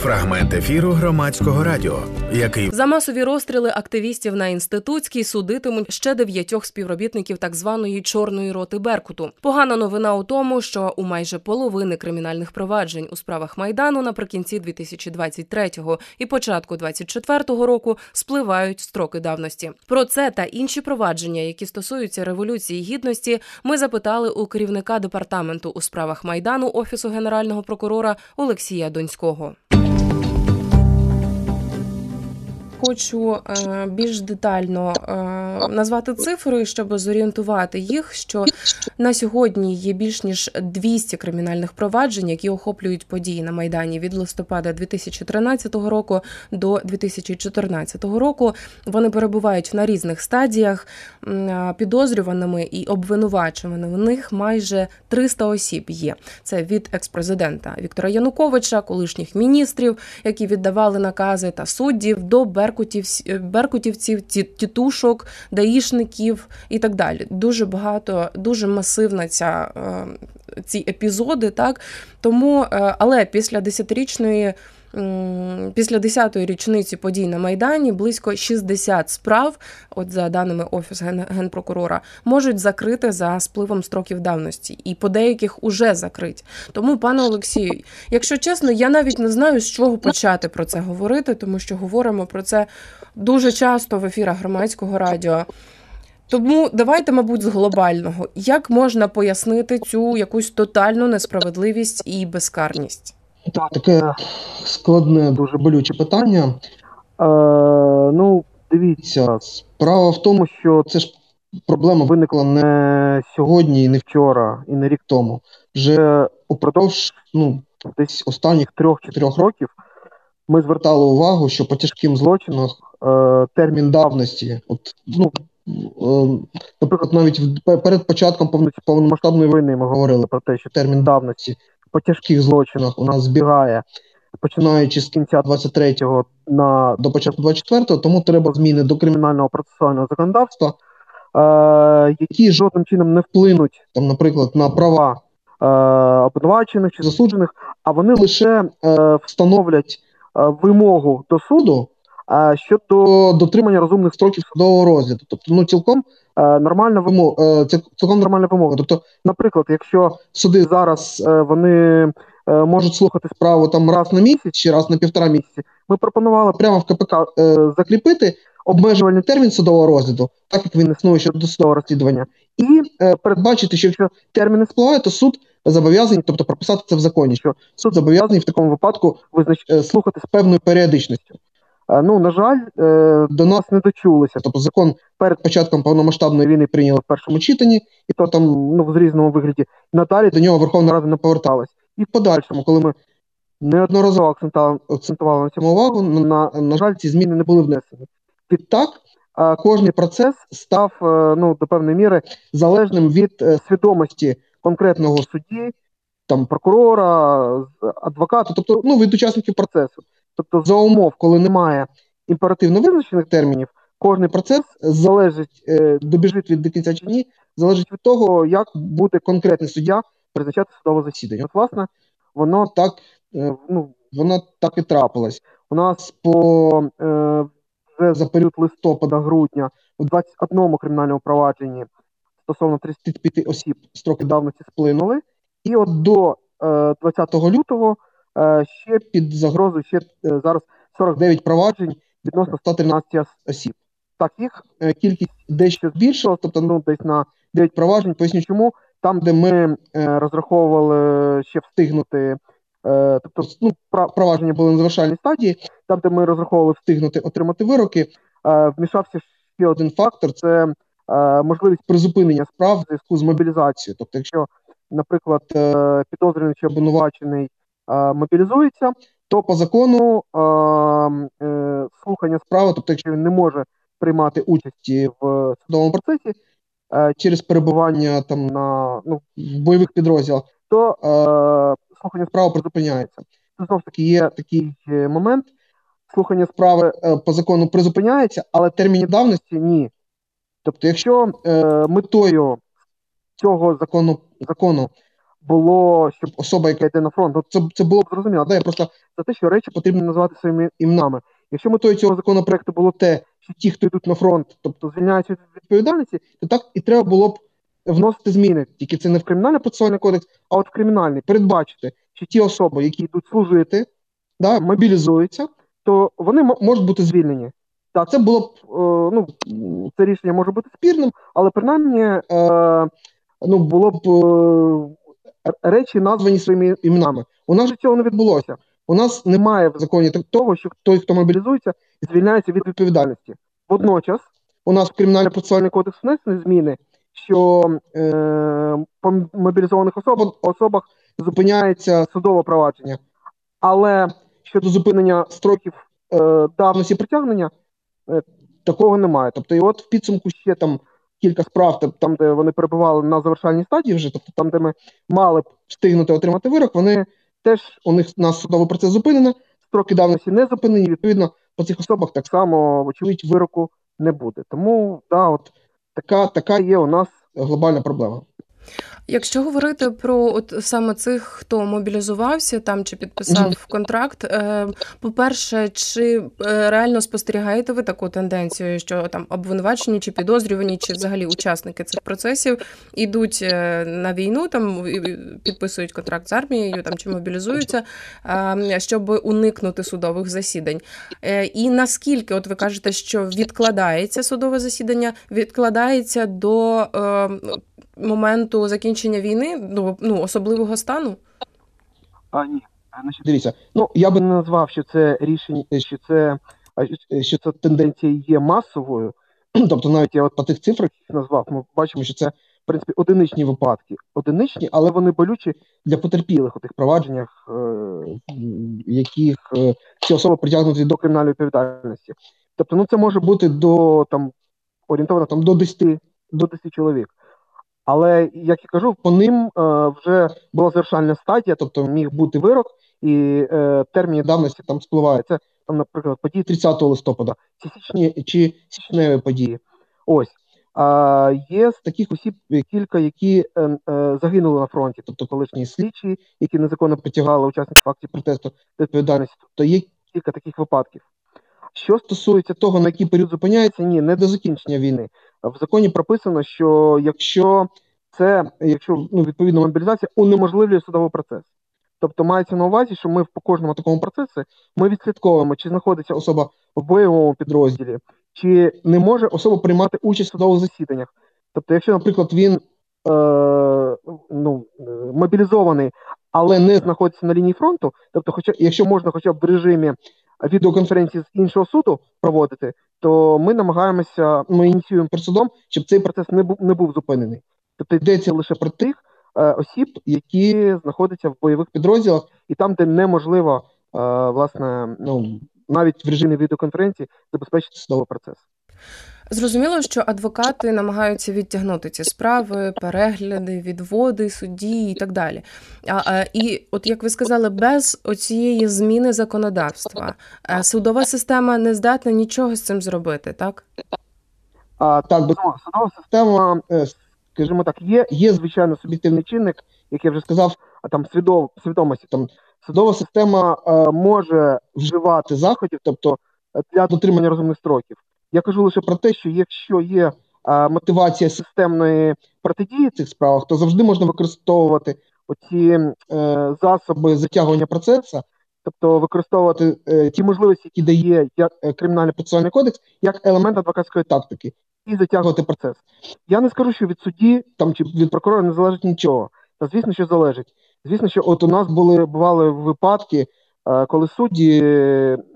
Фрагмент ефіру громадського радіо, який за масові розстріли активістів на інститутській судитимуть ще дев'ятьох співробітників так званої чорної роти Беркуту. Погана новина у тому, що у майже половини кримінальних проваджень у справах майдану наприкінці 2023-го і початку 2024 року спливають строки давності. Про це та інші провадження, які стосуються революції гідності, ми запитали у керівника департаменту у справах майдану офісу генерального прокурора Олексія Донського. Хочу е, більш детально е, назвати цифри, щоб зорієнтувати їх. Що на сьогодні є більш ніж 200 кримінальних проваджень, які охоплюють події на майдані від листопада 2013 року до 2014 року. Вони перебувають на різних стадіях підозрюваними і обвинувачуваними. В них майже 300 осіб є. Це від експрезидента Віктора Януковича, колишніх міністрів, які віддавали накази та суддів до беркутів, беркутівців, тітушок, даїшників і так далі. Дуже багато, дуже масивна ця е, ці епізоди, так тому, е, але після десятирічної. Після 10-ї річниці подій на Майдані близько 60 справ, от за даними Офісу генпрокурора, можуть закрити за спливом строків давності, і по деяких уже закриті. Тому, пане Олексію, якщо чесно, я навіть не знаю, з чого почати про це говорити, тому що говоримо про це дуже часто в ефірах громадського радіо. Тому давайте, мабуть, з глобального, як можна пояснити цю якусь тотальну несправедливість і безкарність. Так, таке складне, дуже болюче питання. Е, Ну, дивіться, справа в тому, що це ж проблема виникла не сьогодні, і не вчора, і не рік тому. Вже упродовж ну, десь останніх трьох-чотирьох років ми звертали увагу, що по тяжким злочинам е, термін давності, от, ну, е, наприклад, навіть перед початком повномасштабної війни ми говорили про те, що термін давності по тяжких злочинах у нас збігає, починаючи з кінця 23-го на до початку 24-го, тому треба зміни до кримінального процесуального законодавства, е, які жодним чином не вплинуть, там, наприклад, на права е, обвинувачених чи засуджених, а вони лише е, встановлять е, вимогу до суду. Е, щодо дотримання розумних строків судового розгляду, тобто ну цілком нормальна вимога, е, це цілком нормальна вимога. Тобто, наприклад, якщо суди зараз е, вони можуть слухати справу там раз на місяць чи раз на півтора місяці, ми пропонували прямо в КПК закріпити обмежувальний термін судового розгляду, так як він існує щодо досудового розслідування, і передбачити, що якщо терміни спливають, то суд зобов'язаний, тобто прописати це в законі, що суд зобов'язаний в такому випадку визнач слухати з певною періодичністю. Е, ну, на жаль, е, до нас не дочулися. Тобто закон перед початком повномасштабної війни прийняли в першому читанні, і то там ну, в різному вигляді. Надалі до нього Верховна Рада не поверталась. І в подальшому, коли ми неодноразово акцентували на цьому увагу, на, на жаль, ці зміни не були внесені. Відтак, кожний процес став е, ну, до певної міри залежним від свідомості конкретного судді, там прокурора, адвоката, тобто ну, від учасників процесу. Тобто, за умов, коли немає імперативно визначених термінів, кожний процес залежить, е, добіжить від до кінця чи ні, залежить від того, як буде конкретний суддя призначати судове засідання. От, власне, воно так е, ну, воно так і трапилось. У нас по е, вже за період листопада-грудня у 21 кримінальному провадженні стосовно 35 осіб строки давності сплинули, і от до 20 лютого. Е, ще під загрозою ще е, зараз 49 проваджень відносно 113 осіб. Так, їх е, кількість дещо збільшилась, тобто ну, десь на 9 проваджень. Поясню, чому там, де ми розраховували ще встигнути, тобто ну, провадження були на завершальній стадії, там, де ми розраховували встигнути отримати вироки, вмішався ще один фактор: це можливість призупинення справ в зв'язку з мобілізацією. Тобто, якщо, наприклад, підозрюваний чи обвинувачений мобілізується, то по закону е, слухання справи, тобто, якщо він не може приймати участі в судовому процесі е, через перебування там на ну, бойових підрозділах, то е, слухання справи призупиняється. Це знову ж таки є такий момент. Слухання справи по закону призупиняється, але терміні давності ні. Тобто, якщо метою цього закону закону було, щоб особа, яка йде на фронт, ну, це це було б зрозуміло. Да, я просто за те, що речі потрібно називати своїми іменами. Якщо метою цього законопроекту було те, що ті, хто йдуть на фронт, тобто звільняються від відповідальності, то так і треба було б вносити зміни. Тільки це не в кримінальний процесуальний кодекс, а от в кримінальний, передбачити, що ті особи, які йдуть служити, да, мобілізуються, то вони м- можуть бути звільнені. Так, це було б е, ну, це рішення може бути спірним, але принаймні е, ну, було б е, речі названі своїми іменами. У нас же цього не відбулося. У нас немає в законі того, що той, хто мобілізується, звільняється від відповідальності. Водночас, у нас в кримінально процесуальний кодекс внесені зміни, що е, по мобілізованих особах, особах зупиняється судове провадження. Але щодо зупинення строків е, давності притягнення, е, такого немає. Тобто, і от в підсумку ще там кілька справ, там, де вони перебували на завершальній стадії, вже тобто там, де ми мали встигнути отримати вирок, вони теж у них нас судовий процес зупинено, строки давності не зупинені. Відповідно, по цих особах так само, вочевидь, вироку не буде. Тому да, от така, така є у нас глобальна проблема. Якщо говорити про от саме цих, хто мобілізувався там чи підписав контракт, е, по-перше, чи е, реально спостерігаєте ви таку тенденцію, що там обвинувачені чи підозрювані, чи взагалі учасники цих процесів ідуть е, на війну, там підписують контракт з армією там чи мобілізуються, щоб уникнути судових засідань? І наскільки, от ви кажете, що відкладається судове засідання, відкладається до моменту закінчення війни, ну, ну особливого стану? А ні, значить, дивіться. Ну я би не назвав, що це рішення, що це що ця тенденція є масовою. Тобто, навіть я от по тих цифрах назвав, ми бачимо, що це в принципі одиничні випадки. Одиничні, але вони болючі для потерпілих у тих провадженнях, е, яких е, ці особи притягнуті до кримінальної відповідальності. Тобто, ну це може бути до там орієнтовано там до 10 до 10 чоловік. Але як я кажу, по ним е, вже була завершальна стадія, тобто міг бути вирок, і е, терміни давності там спливають. Це там, наприклад, події 30 листопада, чи січні чи січневі події. Ось а є з таких осіб кілька, які е, е, загинули на фронті, тобто колишні слідчі, які незаконно притягали учасників фактів протесту до відповідальності. Тобто є кілька таких випадків. Що стосується того, на який період зупиняється, ні, не до закінчення війни. В законі прописано, що якщо це, якщо ну, відповідно мобілізація унеможливлює судовий процес. Тобто мається на увазі, що ми по кожному такому процесі ми відслідковуємо, чи знаходиться особа в бойовому підрозділі, чи не може особа приймати участь в судових засіданнях. Тобто, якщо, наприклад, він е, ну, мобілізований, але не знаходиться на лінії фронту, тобто, хоча, якщо можна хоча б в режимі відеоконференції з іншого суду проводити, то ми намагаємося, ми ініціюємо процедом, щоб цей процес не був не був зупинений. Тобто йдеться лише про тих е, осіб, які знаходяться в бойових підрозділах, і там, де неможливо е, власне, ну навіть в режимі відеоконференції забезпечити судовий процес. Зрозуміло, що адвокати намагаються відтягнути ці справи, перегляди, відводи, судді і так далі. А, І, от як ви сказали, без оцієї зміни законодавства е, судова система не здатна нічого з цим зробити, так? А, Так, безумовно, судова система, е, скажімо так, є, є звичайно суб'єктивний чинник, як я вже сказав, а там свідом, свідомості. Там судова система е, може вживати заходів, тобто для дотримання розумних строків. Я кажу лише про те, що якщо є а, мотивація системної протидії цих справах, то завжди можна використовувати оці е, засоби затягування процесу, тобто використовувати е, ті можливості, які дає як е, кримінальний процесуальний кодекс, як елемент адвокатської тактики, і затягувати процес. Я не скажу, що від судді там чи від прокурора не залежить нічого. Та звісно, що залежить. Звісно, що от у нас були бували випадки, е, коли судді,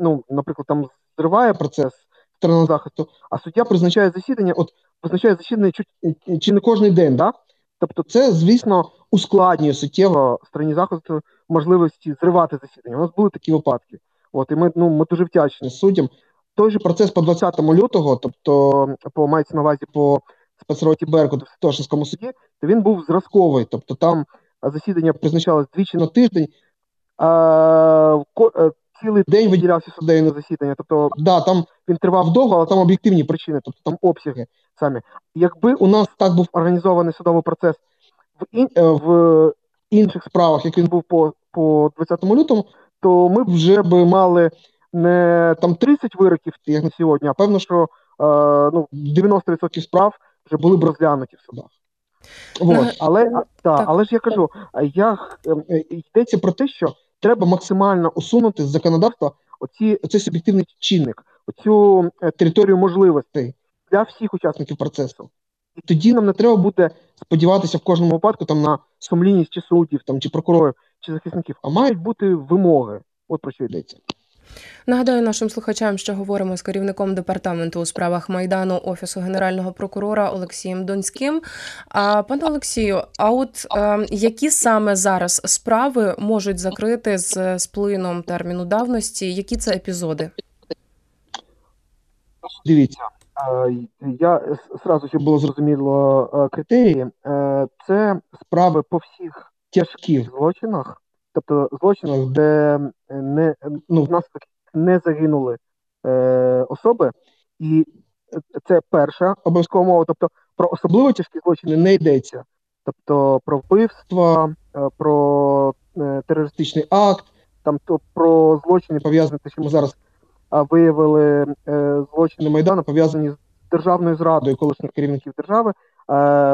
ну, наприклад, там зриває процес сторона захисту, а суддя призначає засідання, от призначає засідання чи, чи не кожен день, да? Тобто, це, звісно, ускладнює суттєво стороні захисту можливості зривати засідання. У нас були такі випадки. От, і ми ну, ми дуже вдячні суддям. Той же процес по 20 лютого, тобто по мається на увазі по спецроті Беркуту в Святошинському суді, то він був зразковий. Тобто там засідання призначалось двічі на тиждень. А, цілий день виділявся суддею на засідання. Тобто, да, там він тривав довго, але там об'єктивні причини, тобто там обсяги самі. Якби у нас так був організований судовий процес в ін, е, в інших справах, як він був по по 20 лютому, то ми б вже би мали не там 30 вироків, як на сьогодні, а певно, що ну, 90% справ вже були б розглянуті в судах. От. Але та, але ж я кажу, я, ем, йдеться про те, що треба максимально усунути з законодавства оці, оцей суб'єктивний чинник, оцю е, територію можливостей для всіх учасників процесу. І тоді нам не треба буде сподіватися в кожному випадку там на сумлінність чи суддів, там, чи прокурорів, чи захисників, а мають бути вимоги. От про що йдеться. Нагадаю нашим слухачам, що говоримо з керівником департаменту у справах майдану офісу генерального прокурора Олексієм Донським. А пане Олексію, а от е, які саме зараз справи можуть закрити з, з плином терміну давності? Які це епізоди? Дивіться, е, я зразу щоб було зрозуміло е, критерії. Е, це справи по всіх тяжких злочинах тобто злочинах, де е, не ну, в нас не загинули е, особи, і це перша обов'язкова мова. Тобто про особливо тяжкі злочини не йдеться. Тобто про вбивства, е, про е, терористичний акт, там то про злочини пов'язані, те, що ми зараз виявили е, злочини Майдану, пов'язані з державною зрадою колишніх керівників держави е,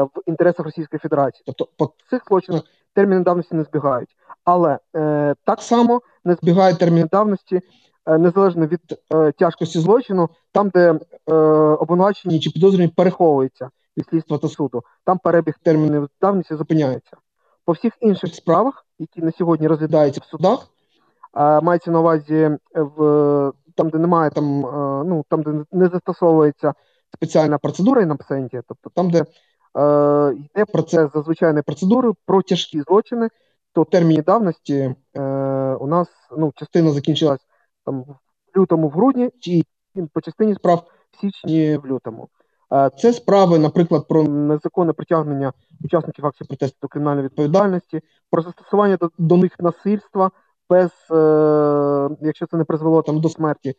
в інтересах Російської Федерації. Тобто по цих злочинах терміни давності не збігають. Але е, так само не збігають терміни давності е, незалежно від е, тяжкості злочину, там, де е, обвинувачені чи підозрювані переховуються від слідства та суду, там перебіг термінів давності зупиняється. По всіх інших справах, які на сьогодні розглядаються в судах, е, мається на увазі в там, де немає там, е, ну там, де не застосовується спеціальна процедура пацієнті, тобто там, де е, йде процес за звичайною процедурою про тяжкі злочини то терміні давності е, у нас ну, частина закінчилась там в лютому, в грудні, чи по частині справ в січні в лютому. Е, це справи, наприклад, про незаконне притягнення учасників акції протесту до кримінальної відповідальності, про застосування до, до них насильства, без, е, якщо це не призвело там до смерті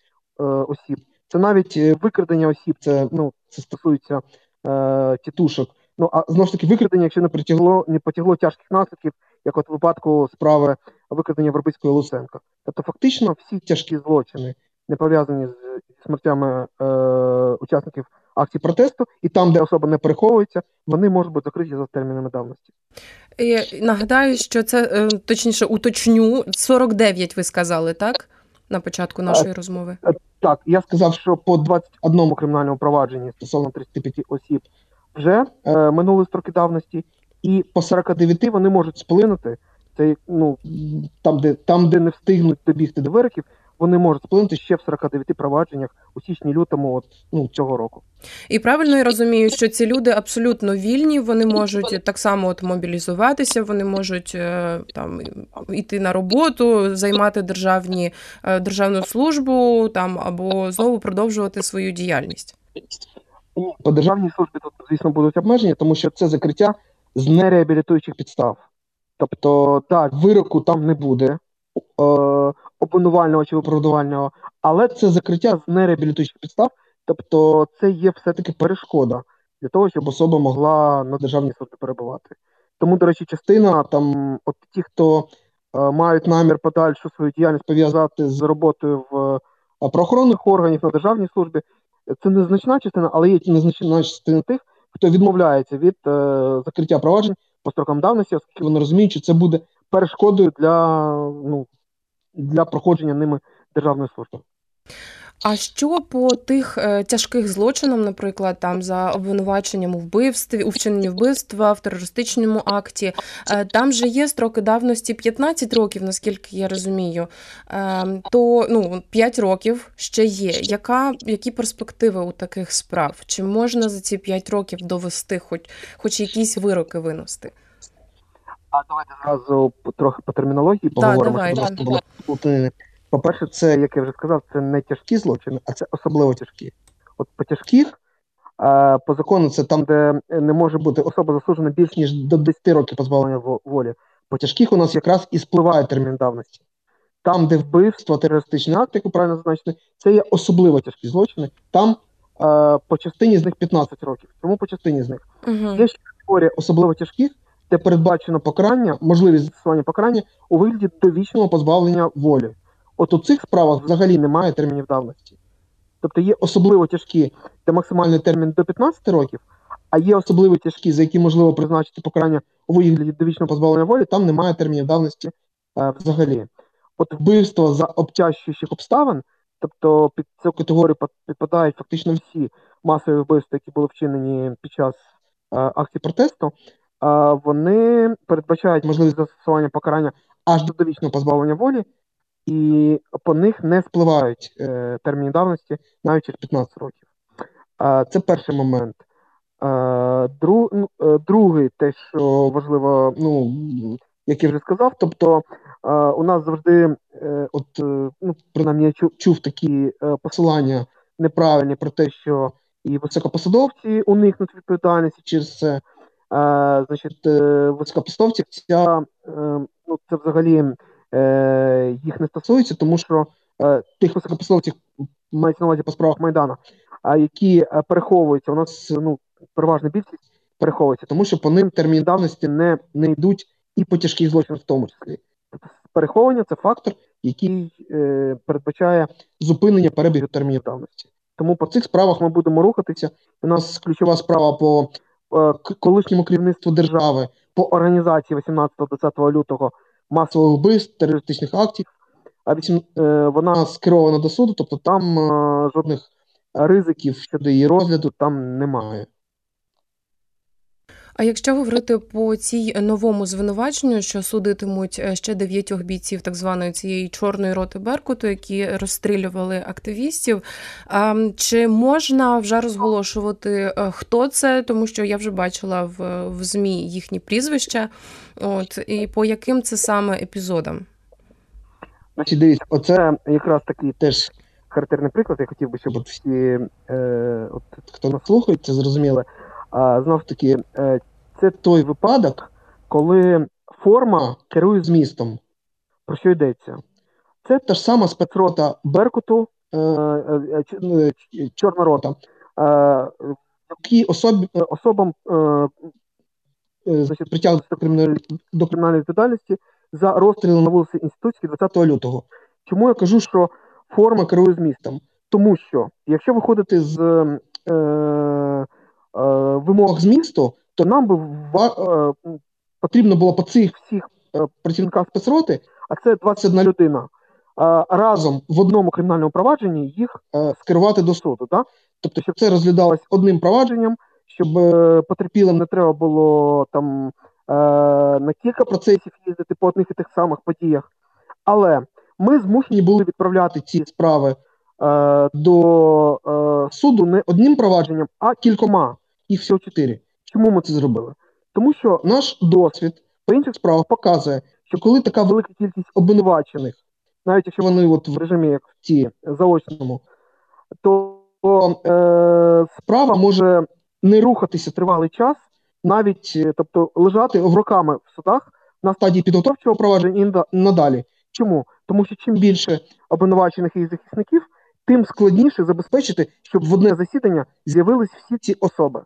е, осіб. Це навіть е, викрадення осіб, це ну, це стосується е, тітушок. Ну а знову ж таки викрадення, якщо не притягло, не потягло тяжких наслідків, як от в випадку справи викрадення Вербицької Луценка. Тобто, фактично, всі тяжкі злочини не пов'язані з смертями е, учасників акцій протесту, і там, де особа не переховується, вони можуть бути закриті за термінами давності. І Нагадаю, що це е, точніше уточню 49 ви сказали, так? На початку нашої розмови. Е, так, я сказав, що по 21 кримінальному провадженні стосовно 35 осіб вже е, минули строки давності, і по 49 вони можуть сплинути. Це ну там, де там, де не встигнуть добігти до вироків, вони можуть сплинути ще в 49 провадженнях у січні-лютому от, ну, цього року. І правильно я розумію, що ці люди абсолютно вільні, вони можуть так само от мобілізуватися, вони можуть е, там йти на роботу, займати державні е, державну службу там або знову продовжувати свою діяльність. По державній службі тут, звісно, будуть обмеження, тому що це закриття з нереабілітуючих підстав. Тобто, так, вироку там не буде е, обвинувального чи виправдувального, але це закриття з нереабілітуючих підстав, тобто це є все-таки перешкода для того, щоб особа могла на державній службі перебувати. Тому, до речі, частина там, от ті, хто е, мають намір подальшу свою діяльність пов'язати з роботою в е, правоохоронних органів на державній службі, це незначна частина, але є незначна частина тих, хто відмовляється від е, закриття проваджень по строкам давності, оскільки вони розуміють, що це буде перешкодою для ну, для проходження ними державної служби. А що по тих е, тяжких злочинах, наприклад, там за обвинуваченням у вбивстві, у вчиненні вбивства в терористичному акті, е, там же є строки давності 15 років, наскільки я розумію, е, то ну 5 років ще є. Яка які перспективи у таких справ? Чи можна за ці 5 років довести, хоч хоч якісь вироки винести? А давайте зразу трохи по термінології поговоримо. Так, давай, по-перше, це, як я вже сказав, це не тяжкі злочини, а це особливо тяжкі. От по тяжких, а, по закону, це там, де не може бути особа засуджена більш ніж до 10 років позбавлення волі. По тяжких у нас якраз і спливає термін давності. Там, де вбивство, терористичний акт, як ви правильно зазначили, це є особливо тяжкі злочини. Там а, по частині з них 15 років. Чому по частині з них? uh Є ще категорія особливо тяжких, де передбачено покарання, можливість застосування покарання у вигляді довічного позбавлення волі. От у цих справах взагалі немає термінів давності. Тобто є особливо тяжкі, де максимальний термін до 15 років, а є особливо тяжкі, за які можливо призначити покарання у вигляді довічного позбавлення волі, там немає термінів давності е, взагалі. От вбивство за обтяжчуючих обставин, тобто під цю категорію підпадають фактично всі масові вбивства, які були вчинені під час е, акції протесту, е, вони передбачають можливість застосування покарання аж до довічного позбавлення волі і по них не спливають е, терміни давності навіть через 15 років. Е, це перший момент. Друг, ну, е, другий, те, що важливо, ну, як я вже сказав, тобто у нас завжди, е, от, е, ну, принаймні, я чув, чув такі посилання неправильні про те, що і високопосадовці уникнуть відповідальності через це. Значить, високопосадовці, ця, ну, це взагалі е, їх не стосується, тому що е, тих високопосадовців мається на увазі по справах Майдану, а які е, переховуються, у нас ну, переважна більшість переховується, тому що по ним термін давності не не йдуть і по тяжких злочинах в тому числі. Тобто переховування це фактор, який е, передбачає зупинення перебігу термінів давності. Тому по цих справах ми будемо рухатися. У нас ключова справа по е, колишньому керівництву держави по організації 18-20 лютого масових вбивств, терористичних актів, а вісім, е, вона скерована до суду, тобто там е, жодних ризиків щодо її розгляду там немає. А якщо говорити по цій новому звинуваченню, що судитимуть е, ще дев'ятьох бійців так званої цієї чорної роти Беркуту, які розстрілювали активістів, чи можна вже розголошувати хто це, тому що я вже бачила в, в змі їхні прізвища, от і по яким це саме епізодам? Значить, дивіться, оце якраз такий теж характерний приклад. Я хотів би, щоб от всі, е, от, хто нас слухає, це зрозуміли. А знов таки, е, це той випадок, коли форма керує змістом. Про що йдеться? Це та ж сама спецрота Беркуту, е, е, ну, Чорна рота, які особ, особам значить, притягнуться до кримінальної, до кримінальної відповідальності за розстріли на вулиці Інститутській 20 лютого. Чому я кажу, що форма керує змістом? Тому що, якщо виходити з Е, вимог змісту, то нам би е, потрібно було по цих всіх е, працівниках спецроти, а це 21 людина, разом в одному кримінальному провадженні їх скерувати до суду. Да? Тобто, щоб це розглядалось одним провадженням, щоб потерпілим не треба було там на кілька процесів їздити по одних і тих самих подіях. Але ми змушені були відправляти ці справи до суду не одним провадженням, а кількома їх всього чотири. Чому ми це зробили? Тому що наш досвід по інших справах показує, що коли така велика кількість обвинувачених, навіть якщо вони от в режимі як в ті заочному, то е, справа може не рухатися тривалий час, навіть е, тобто лежати в роками в судах на стадії підготовчого провадження і надалі. Чому? Тому що чим більше обвинувачених і захисників, тим складніше забезпечити, щоб в одне засідання з'явились всі ці особи.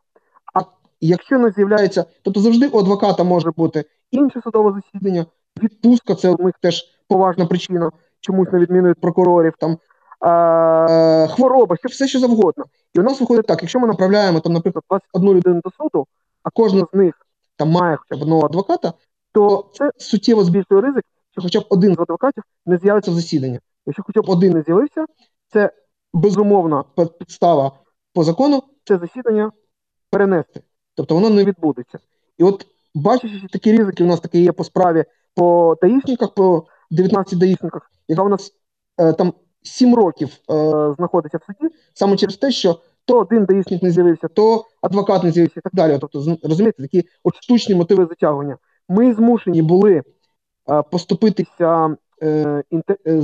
А якщо не з'являється, тобто завжди у адвоката може бути інше судове засідання, відпустка це у них теж поважна причина, чомусь на відміну від прокурорів, там е- хвороба, що все що завгодно. І у нас виходить так: якщо ми направляємо там, наприклад, 21 людину до суду, а кожна з них там має хоча б одного адвоката, то це суттєво збільшує ризик, що хоча б один з адвокатів не з'явиться в засідання. Якщо хоча б один не з'явився, це безумовна підстава по закону це засідання перенести. Тобто воно не відбудеться. І от бачачи, що такі ризики у нас такі є по справі по даїшниках, по 19 даїшниках, яка у нас е, там 7 років е, знаходиться в суді, саме через те, що то один даїшник не з'явився, то адвокат не з'явився і так далі. Тобто, розумієте, такі от штучні мотиви затягування. Ми змушені були е, поступитися е, е, е,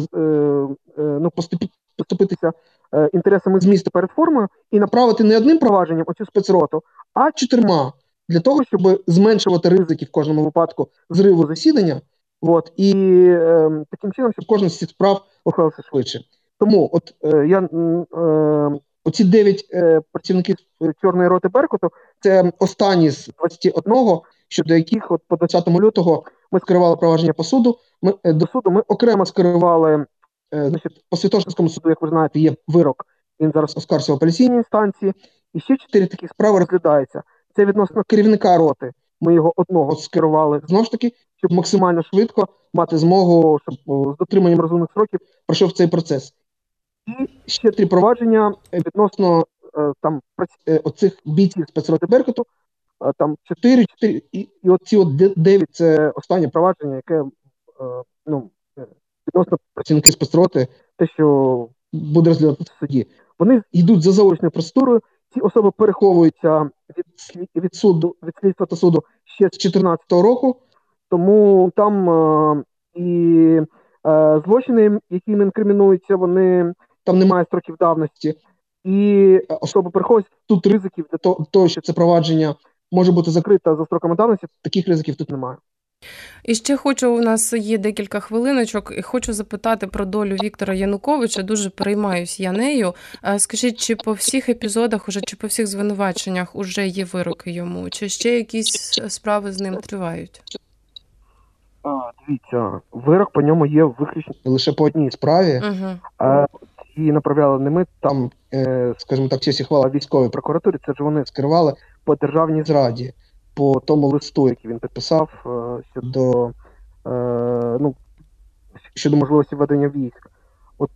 ну, поступити поступитися е, інтересами змісту перед формою і направити не одним провадженням оцю спецроту, а чотирма для того, щоб зменшувати ризики в кожному випадку зриву засідання. От, і е, таким чином, щоб кожна з цих справ ухвалилася швидше. Тому от е, я е, оці дев'ять е, працівників Чорної роти Беркуту це останні з 21, щодо яких от по 20 лютого ми скерували провадження по суду. Ми е, до суду ми окремо скерували е, значить, по Святошинському суду, як ви знаєте, є вирок. Він зараз оскаржився в апеляційній інстанції. І ще чотири такі справи розглядаються. Це відносно керівника роти. Ми його одного скерували знову ж таки, щоб максимально швидко мати змогу, щоб з дотриманням розумних сроків пройшов цей процес. І ще три провадження відносно е, там е, оцих бійців спецроти Беркуту. Е, там чотири, чотири, і, і оці от дев'ять це останнє провадження, яке ну, відносно працівники спецроти, те, що буде розглядати в суді. Вони йдуть за заочною процедурою. Ці особи переховуються від від суду від слідства та суду ще з 2014 року, тому там е, і е, злочини, які інкримінуються, вони там немає строків давності, і особи переховуються тут ризиків для того, що це провадження може бути закрите за строками давності. Таких ризиків тут немає. І ще хочу, у нас є декілька хвилиночок, і хочу запитати про долю Віктора Януковича. Дуже переймаюсь я нею. Скажіть, чи по всіх епізодах, уже чи по всіх звинуваченнях уже є вироки йому, чи ще якісь справи з ним тривають? А, Дивіться, вирок по ньому є виключно лише по одній справі. Угу. А, Її направляли не ми там, е, скажімо так, честь і хвала військовій прокуратурі. Це ж вони скерували по державній зраді по тому листу, який він підписав е, щодо е, ну, щодо можливості ведення військ. От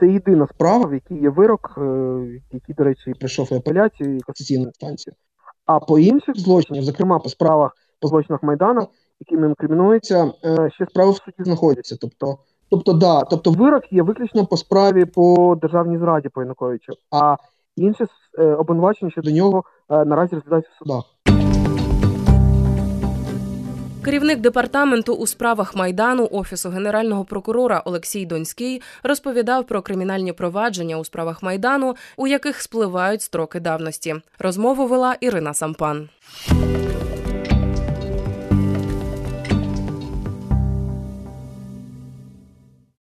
це єдина справа, в якій є вирок, е, який, до речі, прийшов і апеляцію і касаційну інстанцію. А по інших злочинах, зокрема по справах по злочинах Майдану, якими інкримінуються, ще справи в суді знаходяться. Тобто, тобто, да, тобто вирок є виключно по справі по державній зраді по Януковичу, а інші обвинувачення щодо нього наразі розглядаються в судах. Керівник департаменту у справах майдану офісу генерального прокурора Олексій Донський розповідав про кримінальні провадження у справах майдану, у яких спливають строки давності. Розмову вела Ірина Сампан.